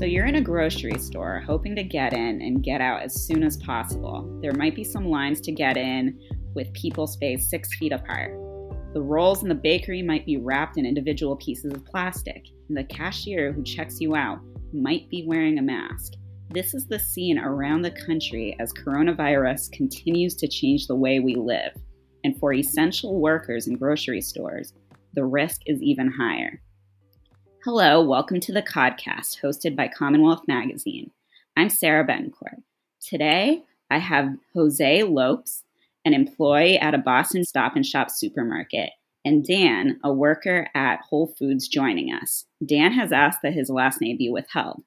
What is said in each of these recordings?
So you're in a grocery store hoping to get in and get out as soon as possible. There might be some lines to get in with people spaced six feet apart. The rolls in the bakery might be wrapped in individual pieces of plastic, and the cashier who checks you out might be wearing a mask. This is the scene around the country as coronavirus continues to change the way we live. And for essential workers in grocery stores, the risk is even higher. Hello, welcome to the Codcast hosted by Commonwealth Magazine. I'm Sarah Betancourt. Today, I have Jose Lopes, an employee at a Boston Stop and Shop supermarket, and Dan, a worker at Whole Foods, joining us. Dan has asked that his last name be withheld.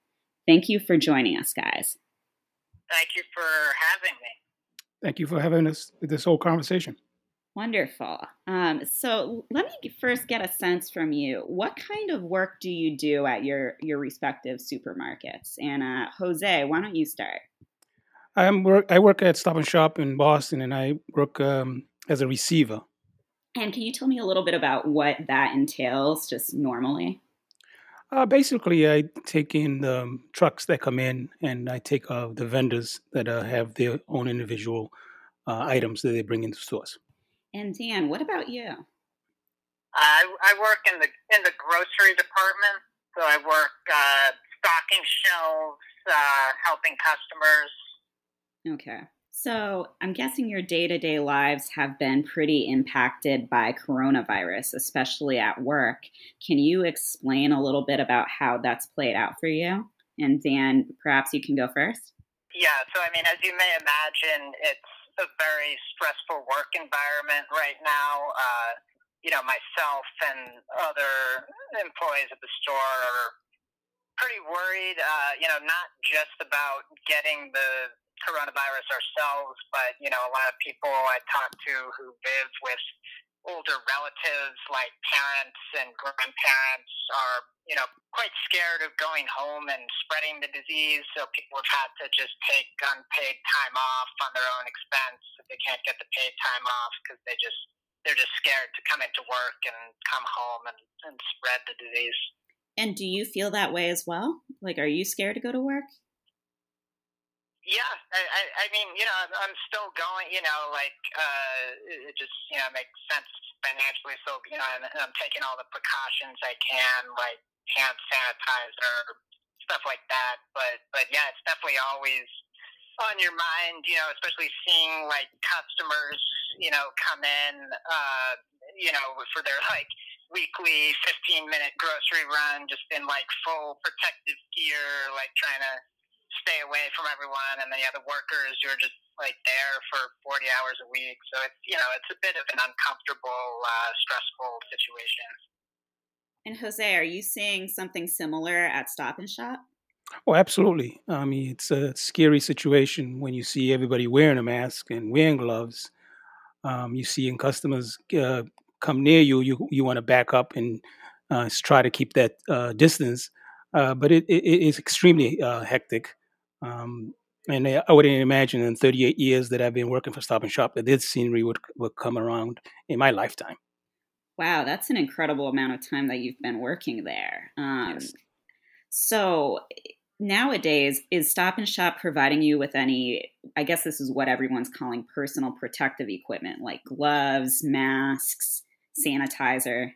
Thank you for joining us, guys. Thank you for having me. Thank you for having us this whole conversation. Wonderful. Um, so let me first get a sense from you. What kind of work do you do at your your respective supermarkets? And uh, Jose, why don't you start? I'm work. I work at Stop and Shop in Boston, and I work um, as a receiver. And can you tell me a little bit about what that entails, just normally? Uh, basically, I take in the trucks that come in, and I take uh, the vendors that uh, have their own individual uh, items that they bring into stores. And Dan, what about you? I, I work in the in the grocery department, so I work uh, stocking shelves, uh, helping customers. Okay. So I'm guessing your day to day lives have been pretty impacted by coronavirus, especially at work. Can you explain a little bit about how that's played out for you? And Dan, perhaps you can go first. Yeah, so I mean, as you may imagine, it's a very stressful work environment right now. Uh, you know, myself and other employees at the store are pretty worried. Uh, you know, not just about getting the coronavirus ourselves, but you know, a lot of people I talk to who live with older relatives like parents and grandparents are, you know, quite scared of going home and spreading the disease. So people have had to just take unpaid time off on their own expense they can't get the paid time off because they just they're just scared to come into work and come home and, and spread the disease. And do you feel that way as well? Like, are you scared to go to work? Yeah, I, I, mean, you know, I'm still going. You know, like uh, it just you know makes sense financially. So you know, I'm, I'm taking all the precautions I can, like hand sanitizer, stuff like that. But but yeah, it's definitely always on your mind. You know, especially seeing like customers, you know, come in, uh, you know, for their like weekly 15 minute grocery run, just in like full protective gear, like trying to stay away from everyone, and then you have the workers who are just like there for 40 hours a week. So it's you know it's a bit of an uncomfortable, uh, stressful situation. And Jose, are you seeing something similar at Stop and Shop? Oh, absolutely. I mean, it's a scary situation when you see everybody wearing a mask and wearing gloves. Um, you see, in customers uh, come near you, you you want to back up and uh, try to keep that uh, distance. Uh, but it, it is extremely uh, hectic. Um, and I wouldn't imagine in 38 years that I've been working for Stop and Shop that this scenery would would come around in my lifetime. Wow, that's an incredible amount of time that you've been working there. Um, yes. So nowadays, is Stop and Shop providing you with any? I guess this is what everyone's calling personal protective equipment, like gloves, masks, sanitizer.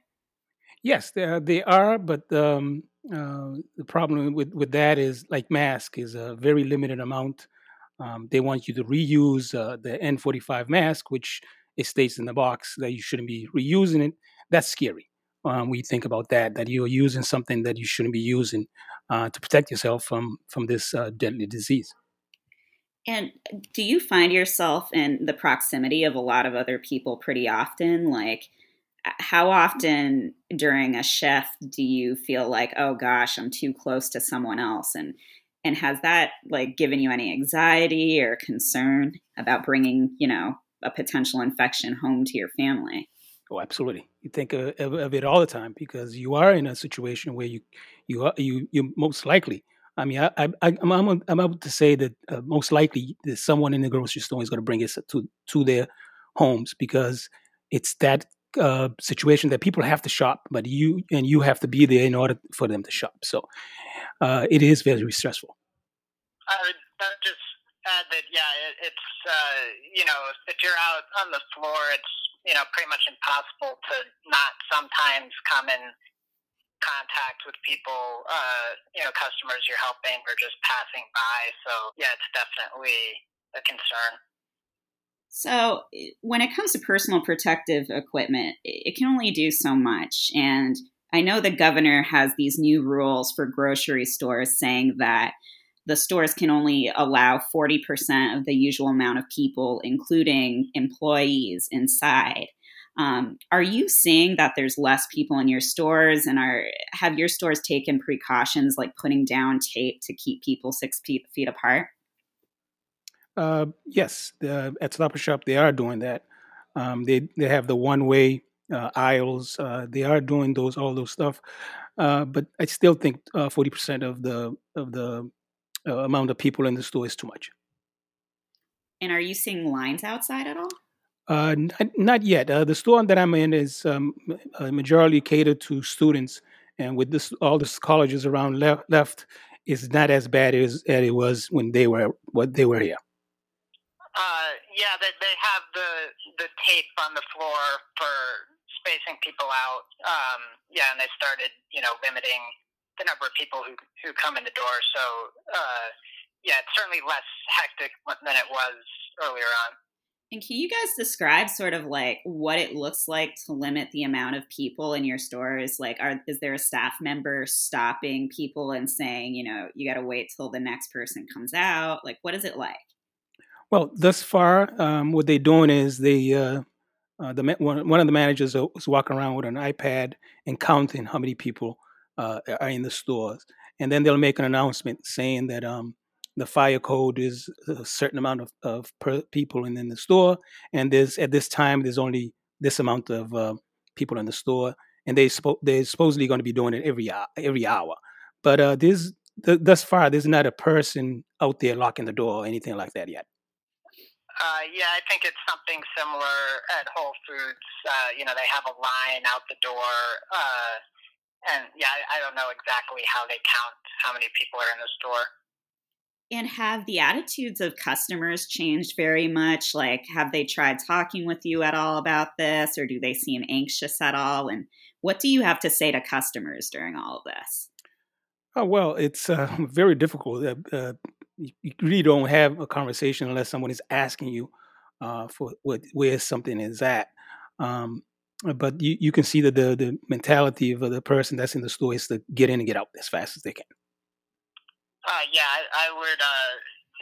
Yes, they, they are, but um, uh, the problem with, with that is like mask is a very limited amount. Um, they want you to reuse uh, the N95 mask, which it states in the box that you shouldn't be reusing it. That's scary um, you think about that, that you're using something that you shouldn't be using uh, to protect yourself from, from this uh, deadly disease. And do you find yourself in the proximity of a lot of other people pretty often? Like, how often during a shift do you feel like oh gosh i'm too close to someone else and and has that like given you any anxiety or concern about bringing you know a potential infection home to your family? Oh absolutely. You think of, of it all the time because you are in a situation where you you are you you most likely I mean, I, I, I'm, I'm, I'm able to say that uh, most likely that someone in the grocery store is going to bring it to to their homes because it's that uh, situation that people have to shop, but you and you have to be there in order for them to shop. So uh, it is very stressful. I would just add that yeah, it, it's uh, you know if you're out on the floor, it's you know pretty much impossible to not sometimes come in contact with people, uh, you know, customers you're helping or just passing by. So yeah, it's definitely a concern. So, when it comes to personal protective equipment, it can only do so much. And I know the governor has these new rules for grocery stores saying that the stores can only allow 40% of the usual amount of people, including employees, inside. Um, are you seeing that there's less people in your stores, and are have your stores taken precautions like putting down tape to keep people six feet, feet apart? Uh, yes, the, at Stop and Shop they are doing that. Um, they they have the one way uh, aisles. Uh, they are doing those all those stuff, uh, but I still think uh, forty percent of the of the uh, amount of people in the store is too much. And are you seeing lines outside at all? Uh, not, not yet. Uh, the store that I'm in is um, majority catered to students, and with this, all the colleges around left, left is not as bad as, as it was when they were what they were here. Uh, yeah, they, they have the the tape on the floor for spacing people out. Um, yeah, and they started, you know, limiting the number of people who who come in the door. So, uh, yeah, it's certainly less hectic than it was earlier on. And can you guys describe sort of like what it looks like to limit the amount of people in your stores? Like, are is there a staff member stopping people and saying, you know, you got to wait till the next person comes out? Like, what is it like? Well, thus far, um, what they're doing is they uh, uh, the one, one of the managers is walking around with an iPad and counting how many people uh, are in the stores, and then they'll make an announcement saying that um, the fire code is a certain amount of, of per people in, in the store, and there's at this time there's only this amount of uh, people in the store, and they spo- they're supposedly going to be doing it every hour, every hour. But uh, there's th- thus far there's not a person out there locking the door or anything like that yet. Uh, yeah, I think it's something similar at Whole Foods. Uh, you know, they have a line out the door. Uh, and yeah, I, I don't know exactly how they count how many people are in the store. And have the attitudes of customers changed very much? Like, have they tried talking with you at all about this, or do they seem anxious at all? And what do you have to say to customers during all of this? Oh, well, it's uh, very difficult. Uh, uh you really don't have a conversation unless someone is asking you uh, for what where something is at. Um, but you, you can see that the, the mentality of the person that's in the store is to get in and get out as fast as they can. Uh, yeah, I, I would. Uh,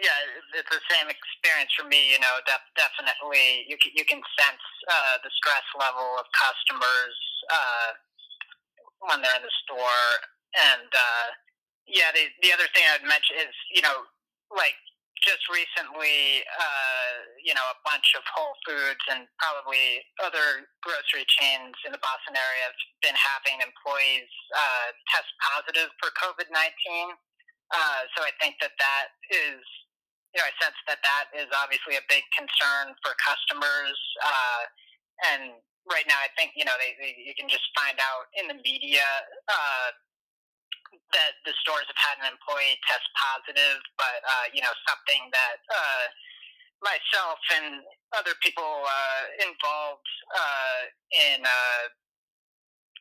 yeah, it's the same experience for me. You know, def- definitely you can, you can sense uh, the stress level of customers uh, when they're in the store, and uh, yeah, the the other thing I'd mention is you know like just recently, uh, you know, a bunch of Whole Foods and probably other grocery chains in the Boston area have been having employees uh, test positive for COVID 19. Uh, so I think that that is, you know, I sense that that is obviously a big concern for customers. Uh, and right now, I think, you know, they, they, you can just find out in the media uh, that the stores have had an employee test positive, but uh, you know something that uh, myself and other people uh, involved uh, in uh,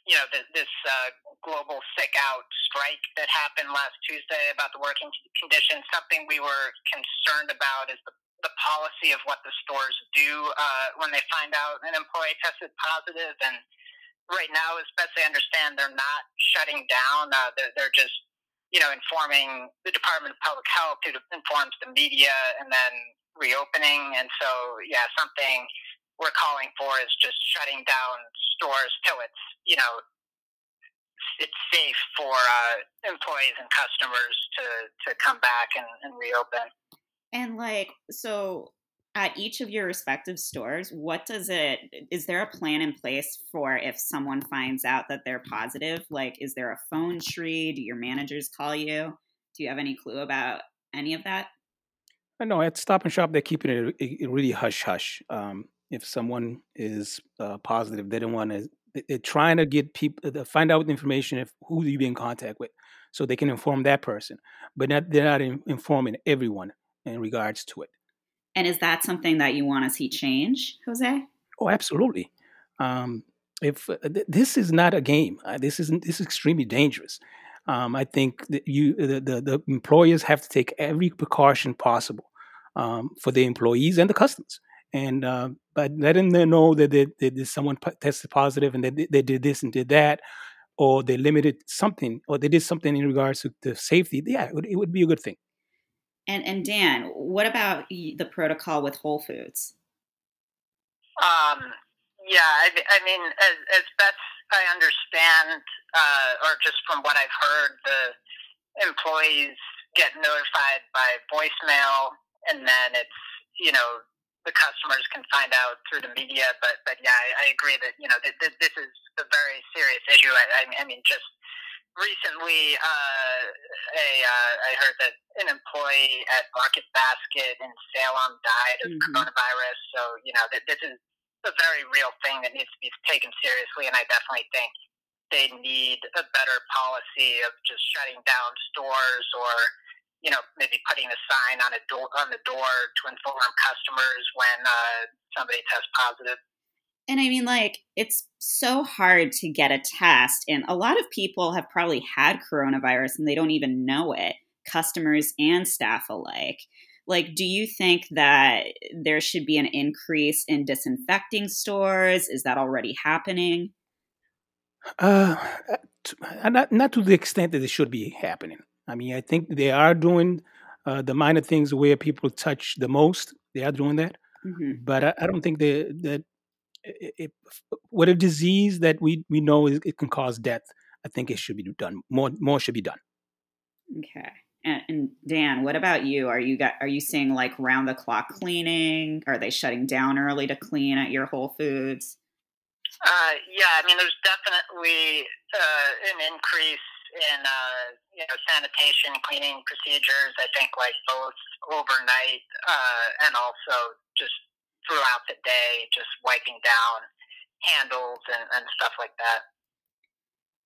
you know the, this uh, global sick out strike that happened last Tuesday about the working conditions. Something we were concerned about is the the policy of what the stores do uh, when they find out an employee tested positive and right now, as best I understand, they're not shutting down. Uh, they're, they're just, you know, informing the Department of Public Health, who informs the media, and then reopening. And so, yeah, something we're calling for is just shutting down stores till it's, you know, it's safe for uh, employees and customers to to come back and, and reopen. And like, so at each of your respective stores, what does it is there a plan in place for if someone finds out that they're positive? Like is there a phone tree? Do your managers call you? Do you have any clue about any of that? I know at Stop and Shop they're keeping it really hush hush. Um, if someone is uh, positive. They don't want to. They're trying to get people to find out information if who you be in contact with, so they can inform that person. But not, they're not in, informing everyone in regards to it. And is that something that you want to see change, Jose? Oh, absolutely. Um, if uh, th- this is not a game, uh, this is this is extremely dangerous. Um, I think that you the, the, the employers have to take every precaution possible um, for the employees and the customers. And uh, but letting them know that they, they, someone tested positive and they, they did this and did that, or they limited something, or they did something in regards to the safety. Yeah, it would, it would be a good thing. And and Dan, what about the protocol with Whole Foods? Um, yeah, I, I mean, as, as best I understand, uh, or just from what I've heard, the employees get notified by voicemail, and then it's you know the customers can find out through the media. But but yeah, I, I agree that you know th- th- this is a very serious issue. I, I mean, just recently, uh, a uh, I heard that an employee at Market Basket in Salem died of mm-hmm. coronavirus. So you know that this is a very real thing that needs to be taken seriously, and I definitely think they need a better policy of just shutting down stores or you know maybe putting a sign on a door on the door to inform customers when uh, somebody tests positive. And I mean, like, it's so hard to get a test. And a lot of people have probably had coronavirus and they don't even know it, customers and staff alike. Like, do you think that there should be an increase in disinfecting stores? Is that already happening? Uh, not not to the extent that it should be happening. I mean, I think they are doing uh, the minor things where people touch the most. They are doing that, mm-hmm. but I, I, don't think they, that if, what a disease that we we know is, it can cause death. I think it should be done more. More should be done. Okay. And, and, Dan, what about you? Are you got are you seeing like round the clock cleaning? Are they shutting down early to clean at your Whole Foods? Uh, yeah, I mean, there's definitely uh, an increase in uh, you know sanitation cleaning procedures. I think like both overnight uh, and also just throughout the day, just wiping down handles and, and stuff like that.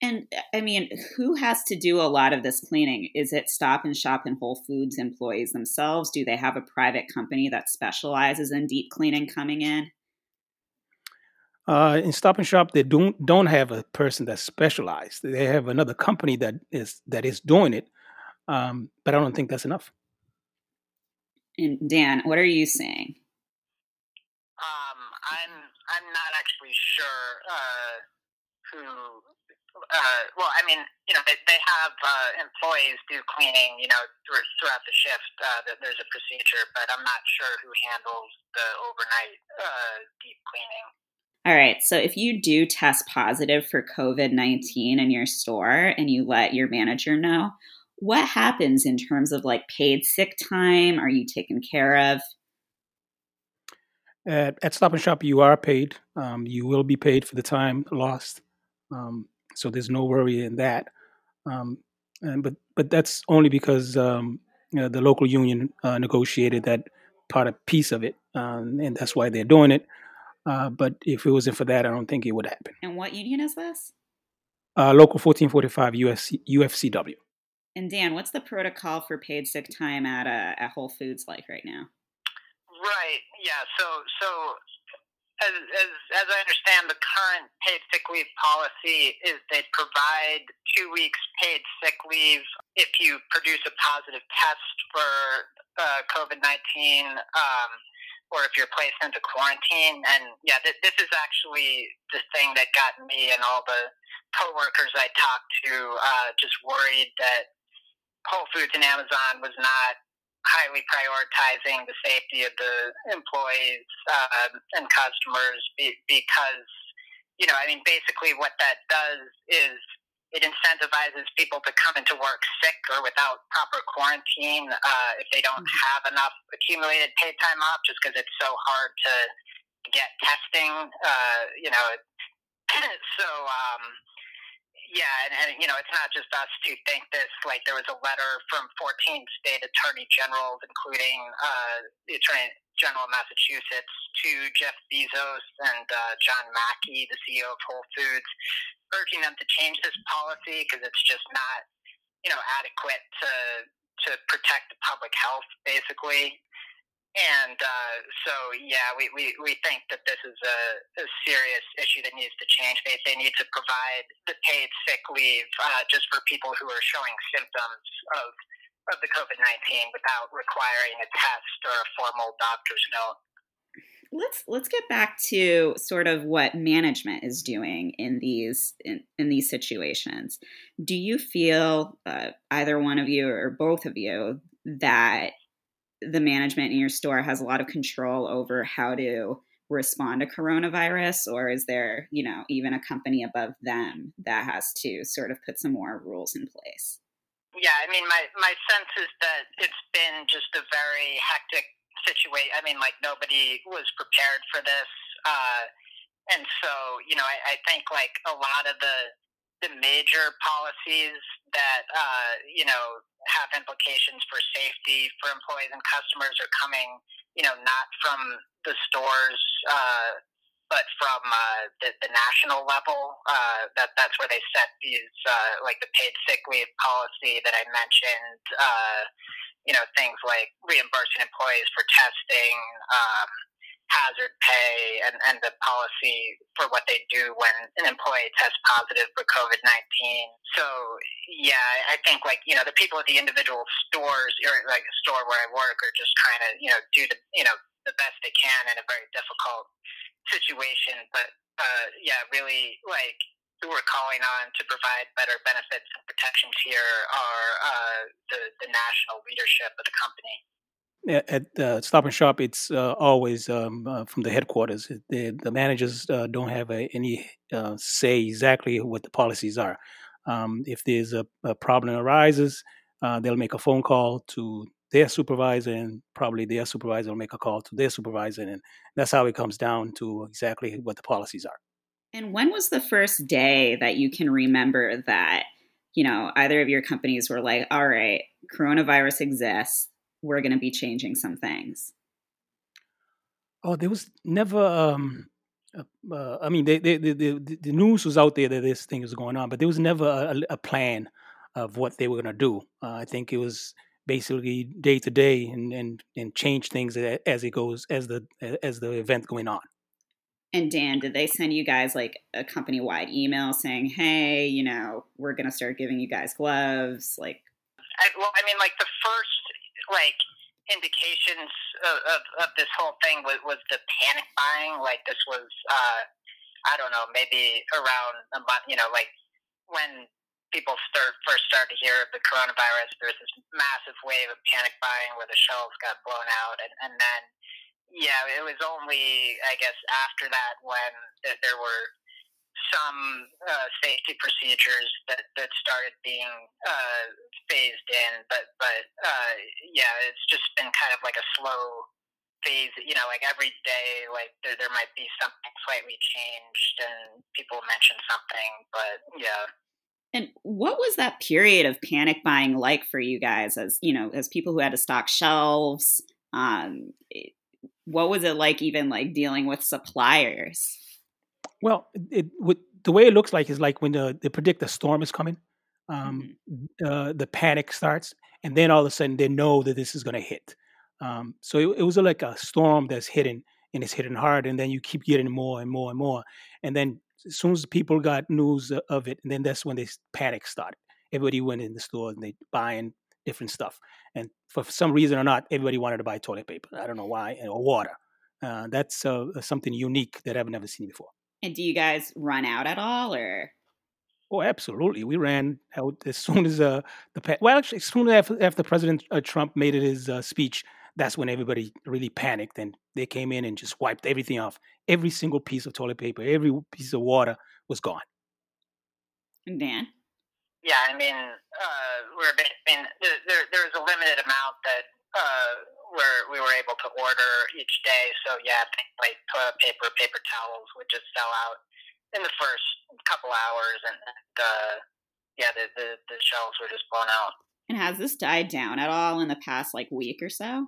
And I mean, who has to do a lot of this cleaning? Is it Stop and Shop and Whole Foods employees themselves? Do they have a private company that specializes in deep cleaning coming in? Uh, in Stop and Shop, they don't don't have a person that's specialized. They have another company that is that is doing it, um, but I don't think that's enough. And Dan, what are you saying? I'm I'm not actually sure uh, who uh, well, I mean, you know, they, they have uh, employees do cleaning, you know, through, throughout the shift. Uh, there's a procedure, but I'm not sure who handles the overnight uh, deep cleaning. All right. So if you do test positive for COVID 19 in your store and you let your manager know, what happens in terms of like paid sick time? Are you taken care of? At, at Stop and Shop, you are paid. Um, you will be paid for the time lost. Um, so there's no worry in that. Um, and, but but that's only because um, you know, the local union uh, negotiated that part of piece of it, um, and that's why they're doing it. Uh, but if it wasn't for that, I don't think it would happen. And what union is this? Uh, local 1445 UFC, UFCW. And Dan, what's the protocol for paid sick time at uh, at Whole Foods like right now? Right. Yeah. So so as, as, as I understand, the current paid sick leave policy is they provide two weeks paid sick leave if you produce a positive test for uh, COVID 19 um, or if you're placed into quarantine. And yeah, th- this is actually the thing that got me and all the coworkers I talked to uh, just worried that Whole Foods and Amazon was not highly prioritizing the safety of the employees uh, and customers be, because, you know, I mean, basically what that does is it incentivizes people to come into work sick or without proper quarantine uh, if they don't mm-hmm. have enough accumulated paid time off, just because it's so hard to get testing. Uh, you know, so um, Yeah, and, and you know, it's not just us who think this. Like, there was a letter from 14 state attorney generals, including uh, the Attorney General of Massachusetts, to Jeff Bezos and uh, John Mackey, the CEO of Whole Foods, urging them to change this policy because it's just not, you know, adequate to to protect the public health, basically. And uh, so, yeah, we, we, we think that this is a, a serious issue that needs to change. They, they need to provide the paid sick leave uh, just for people who are showing symptoms of, of the COVID 19 without requiring a test or a formal doctor's note. Let's let's get back to sort of what management is doing in these in, in these situations. Do you feel uh, either one of you or both of you that the management in your store has a lot of control over how to respond to coronavirus or is there you know even a company above them that has to sort of put some more rules in place? Yeah i mean my my sense is that it's been just a very hectic situation i mean like nobody was prepared for this uh and so you know i, I think like a lot of the the major policies that uh, you know have implications for safety for employees and customers are coming, you know, not from the stores, uh, but from uh, the, the national level. Uh, that that's where they set these, uh, like the paid sick leave policy that I mentioned. Uh, you know, things like reimbursing employees for testing. Um, hazard pay and, and the policy for what they do when an employee tests positive for COVID 19. So, yeah, I think like, you know, the people at the individual stores or like a store where I work are just trying to, you know, do the, you know, the best they can in a very difficult situation. But, uh, yeah, really like who we're calling on to provide better benefits and protections here are uh, the, the national leadership of the company at uh, Stop and Shop, it's uh, always um, uh, from the headquarters. The, the managers uh, don't have a, any uh, say exactly what the policies are. Um, if there's a, a, problem arises, uh, they'll make a phone call to their supervisor, and probably their supervisor will make a call to their supervisor, and that's how it comes down to exactly what the policies are. And when was the first day that you can remember that? You know, either of your companies were like, "All right, coronavirus exists." We're going to be changing some things? Oh, there was never. Um, uh, uh I mean, they, they, they, the news was out there that this thing was going on, but there was never a, a plan of what they were going to do. Uh, I think it was basically day to day and, and and change things as it goes as the as the event going on. And Dan, did they send you guys like a company wide email saying, "Hey, you know, we're going to start giving you guys gloves"? Like, I, well, I mean, like the first like indications of, of, of this whole thing was, was the panic buying. Like this was, uh, I don't know, maybe around a month. You know, like when people start first started to hear of the coronavirus, there was this massive wave of panic buying where the shelves got blown out, and, and then yeah, it was only I guess after that when there were some uh, safety procedures that, that started being uh, phased in, but but uh, yeah, it's just been kind of like a slow phase. You know, like every day, like there there might be something slightly changed, and people mention something, but yeah. And what was that period of panic buying like for you guys, as you know, as people who had to stock shelves? Um, what was it like, even like dealing with suppliers? Well, it, it the way it looks like is like when the, they predict a storm is coming, um, mm-hmm. uh, the panic starts, and then all of a sudden they know that this is going to hit. Um, so it, it, was like a storm that's hitting, and it's hitting hard, and then you keep getting more and more and more, and then as soon as people got news of it, and then that's when this panic started. Everybody went in the store and they buying different stuff, and for some reason or not, everybody wanted to buy toilet paper. I don't know why, or water. Uh, that's uh, something unique that I've never seen before. And do you guys run out at all, or? Oh, absolutely. We ran out as soon as uh, the well, actually, as soon as after, after President uh, Trump made his uh, speech, that's when everybody really panicked and they came in and just wiped everything off. Every single piece of toilet paper, every piece of water was gone. And Dan. Yeah, I mean, uh, we're. I mean, there, there was a limited amount that uh, where we were able to order each day. So yeah, things like toilet paper, paper towels would just sell out in the first couple hours, and uh, yeah, the, the the shelves were just blown out. And has this died down at all in the past like week or so?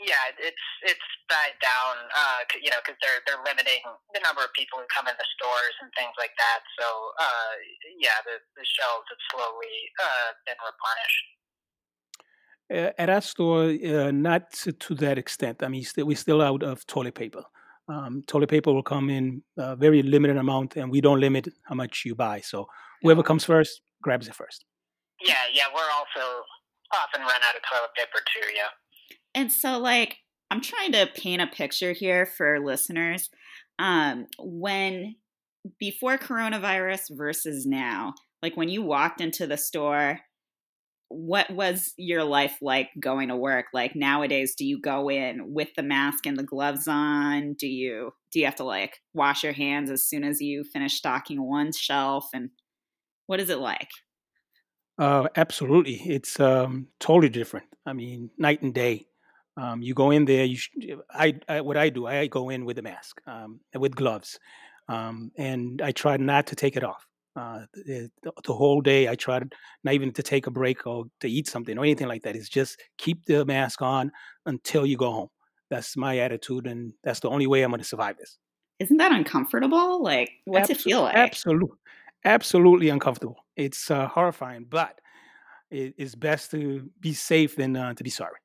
Yeah, it's it's died down, uh, you know, because they're they're limiting the number of people who come in the stores and things like that. So, uh, yeah, the, the shelves have slowly uh, been replenished. At our store, uh, not to, to, that extent. I mean, st- we're still out of toilet paper. Um, toilet paper will come in a very limited amount, and we don't limit how much you buy. So whoever comes first grabs it first. Yeah, yeah, we're also often run out of toilet paper too. Yeah. And so, like, I'm trying to paint a picture here for listeners. Um, when before coronavirus versus now, like when you walked into the store, what was your life like going to work? Like nowadays, do you go in with the mask and the gloves on? Do you do you have to like wash your hands as soon as you finish stocking one shelf? And what is it like? Uh, absolutely, it's um, totally different. I mean, night and day. Um, you go in there. You, I, I, what I do, I go in with a mask, um, with gloves, um, and I try not to take it off. Uh, the, the, whole day, I try not even to take a break or to eat something or anything like that. It's just keep the mask on until you go home. That's my attitude, and that's the only way I'm going to survive this. Isn't that uncomfortable? Like, what's Absol- it feel like? Absolutely, absolutely uncomfortable. It's uh, horrifying, but it is best to be safe than uh, to be sorry.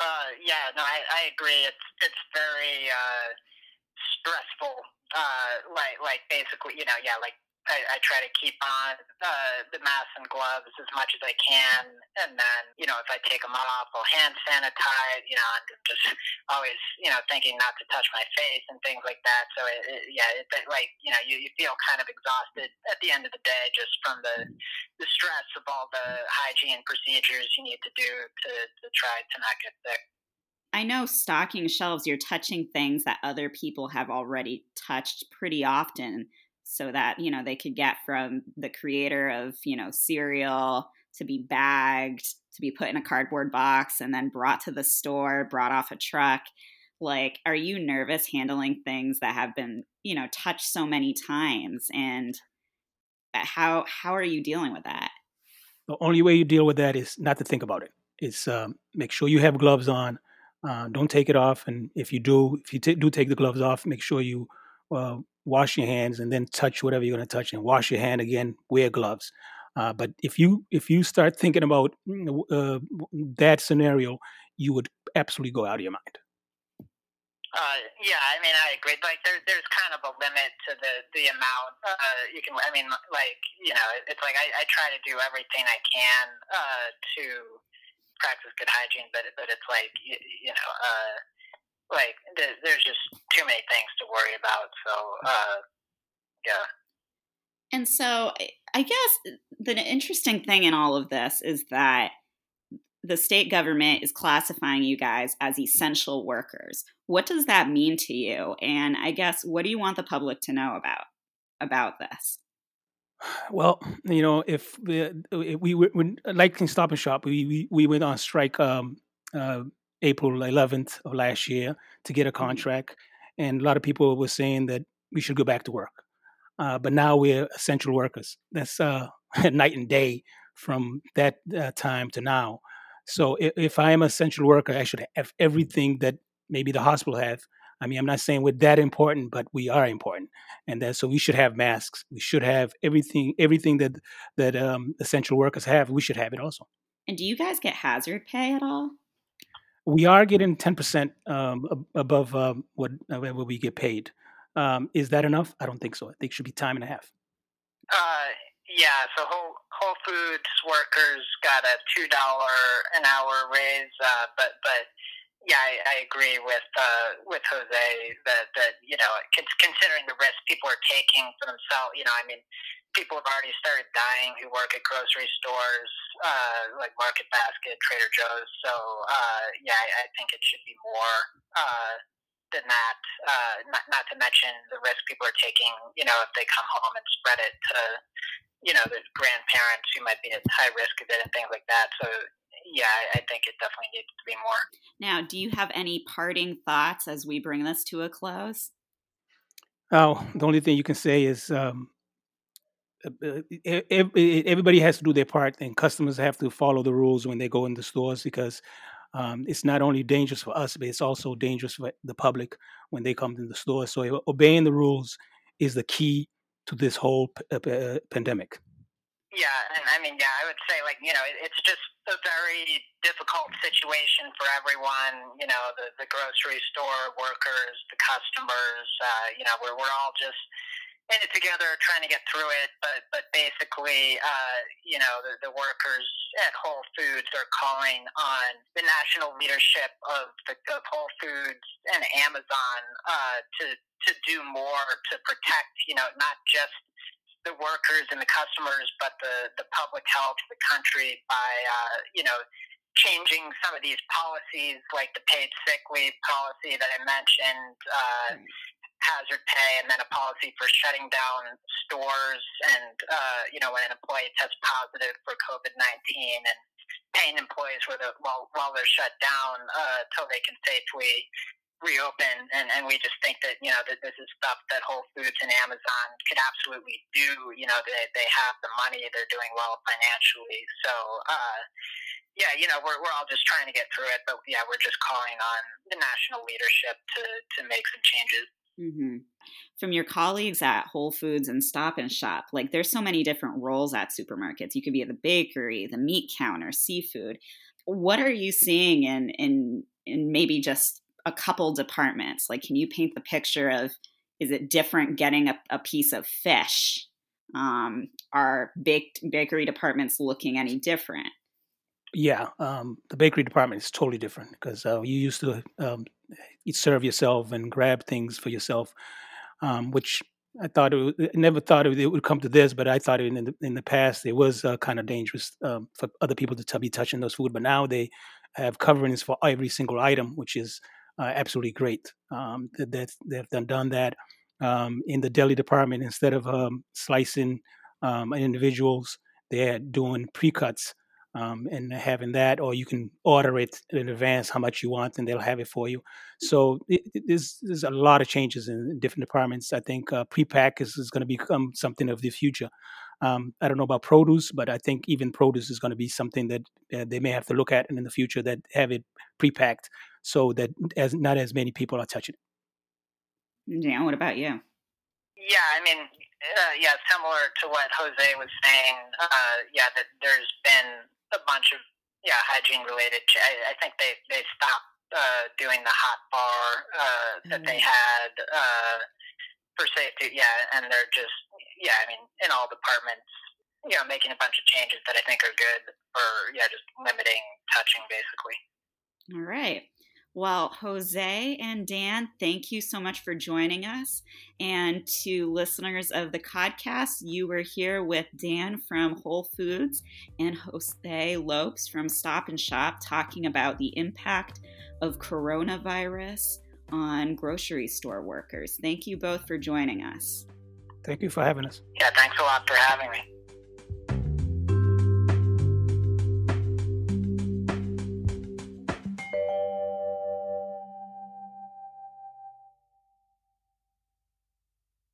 Uh, yeah, no, I, I agree. It's it's very uh, stressful. Uh, like like basically, you know, yeah, like I, I try to keep on uh, the masks and gloves as much as I can, and then you know if I take them off, I'll hand sanitize. You know, I'm just always you know thinking not to touch my face and things like that. So it, it, yeah, it's like you know you, you feel kind of exhausted at the end of the day just from the the stress of all the hygiene procedures you need to do to to try to not get sick. I know stocking shelves, you're touching things that other people have already touched pretty often so that you know they could get from the creator of you know cereal to be bagged to be put in a cardboard box and then brought to the store brought off a truck. Like are you nervous handling things that have been you know touched so many times? And uh, how how are you dealing with that? The only way you deal with that is not to think about it. it is um, make sure you have gloves on uh, don't take it off and if you do if you t- do take the gloves off make sure you uh, wash your hands and then touch whatever you're going to touch and wash your hand again wear gloves uh, but if you if you start thinking about mm, uh, that scenario you would absolutely go out of your mind uh, yeah, I mean, I agree. Like, there, there's kind of a limit to the the amount uh, you can. I mean, like, you know, it's like I, I try to do everything I can uh, to practice good hygiene, but but it's like you, you know, uh, like there's just too many things to worry about. So uh, yeah. And so I guess the interesting thing in all of this is that the state government is classifying you guys as essential workers. What does that mean to you? And I guess what do you want the public to know about about this? Well, you know, if we, we, we like Stop and Shop, we, we, we went on strike um, uh, April 11th of last year to get a mm-hmm. contract, and a lot of people were saying that we should go back to work. Uh, but now we're essential workers. That's uh, night and day from that uh, time to now. So if, if I am an essential worker, I should have everything that maybe the hospital have. I mean, I'm not saying we're that important, but we are important, and that so we should have masks. We should have everything, everything that that um, essential workers have. We should have it also. And do you guys get hazard pay at all? we are getting 10% um, above um, what, uh, what we get paid. Um, is that enough? I don't think so. I think it should be time and a half. Uh, yeah, so Whole, Whole Foods workers got a $2 an hour raise, uh, but, but yeah, I, I agree with uh, with Jose that that you know, considering the risk people are taking for themselves, you know, I mean, people have already started dying who work at grocery stores uh, like Market Basket, Trader Joe's. So uh, yeah, I, I think it should be more uh, than that. Uh, not not to mention the risk people are taking. You know, if they come home and spread it to you know the grandparents who might be at high risk of it and things like that. So yeah, I think it definitely needs to be more. Now, do you have any parting thoughts as we bring this to a close? Oh, the only thing you can say is um, everybody has to do their part, and customers have to follow the rules when they go in the stores because um, it's not only dangerous for us, but it's also dangerous for the public when they come to the store. So obeying the rules is the key to this whole p- p- uh, pandemic. Yeah, and I mean, yeah, I would say like you know, it's just a very difficult situation for everyone. You know, the the grocery store workers, the customers. Uh, you know, we're we're all just in it together, trying to get through it. But but basically, uh, you know, the, the workers at Whole Foods are calling on the national leadership of the of Whole Foods and Amazon uh, to to do more to protect, you know, not just the workers and the customers, but the the public health of the country by uh, you know changing some of these policies, like the paid sick leave policy that I mentioned. Uh, hazard pay and then a policy for shutting down stores and uh, you know when an employee tests positive for COVID nineteen and paying employees with a, while while they're shut down uh, till they can safely reopen and, and we just think that you know that this is stuff that Whole Foods and Amazon could absolutely do you know they, they have the money they're doing well financially so uh, yeah you know we're, we're all just trying to get through it but yeah we're just calling on the national leadership to, to make some changes Mm-hmm. From your colleagues at Whole Foods and Stop and Shop, like there's so many different roles at supermarkets. You could be at the bakery, the meat counter, seafood. What are you seeing in in in maybe just a couple departments? Like, can you paint the picture of is it different getting a, a piece of fish? Um, are baked bakery departments looking any different? Yeah, um, the bakery department is totally different because uh, you used to um, serve yourself and grab things for yourself, um, which I thought it, I never thought it would come to this, but I thought in the, in the past it was uh, kind of dangerous um, for other people to be touching those food. But now they have coverings for every single item, which is absolutely great. Um, that they've done, done that um, in the deli department instead of um, slicing um, individuals, they're doing pre-cuts um, and having that, or you can order it in advance how much you want, and they'll have it for you. So it, it, there's there's a lot of changes in, in different departments. I think uh, pre-pack is, is going to become something of the future. Um, I don't know about produce, but I think even produce is going to be something that uh, they may have to look at in the future that have it pre-packed so that as not as many people are touching it. Yeah. What about you? Yeah, I mean, uh, yeah, similar to what Jose was saying. Uh, yeah, that there's been a bunch of yeah hygiene related. I, I think they they stopped uh, doing the hot bar uh, that they mm. had uh, for safety. Yeah, and they're just yeah. I mean, in all departments, you know, making a bunch of changes that I think are good for yeah, just limiting touching basically. All right. Well, Jose and Dan, thank you so much for joining us. And to listeners of the podcast, you were here with Dan from Whole Foods and Jose Lopes from Stop and Shop talking about the impact of coronavirus on grocery store workers. Thank you both for joining us. Thank you for having us. Yeah, thanks a lot for having me.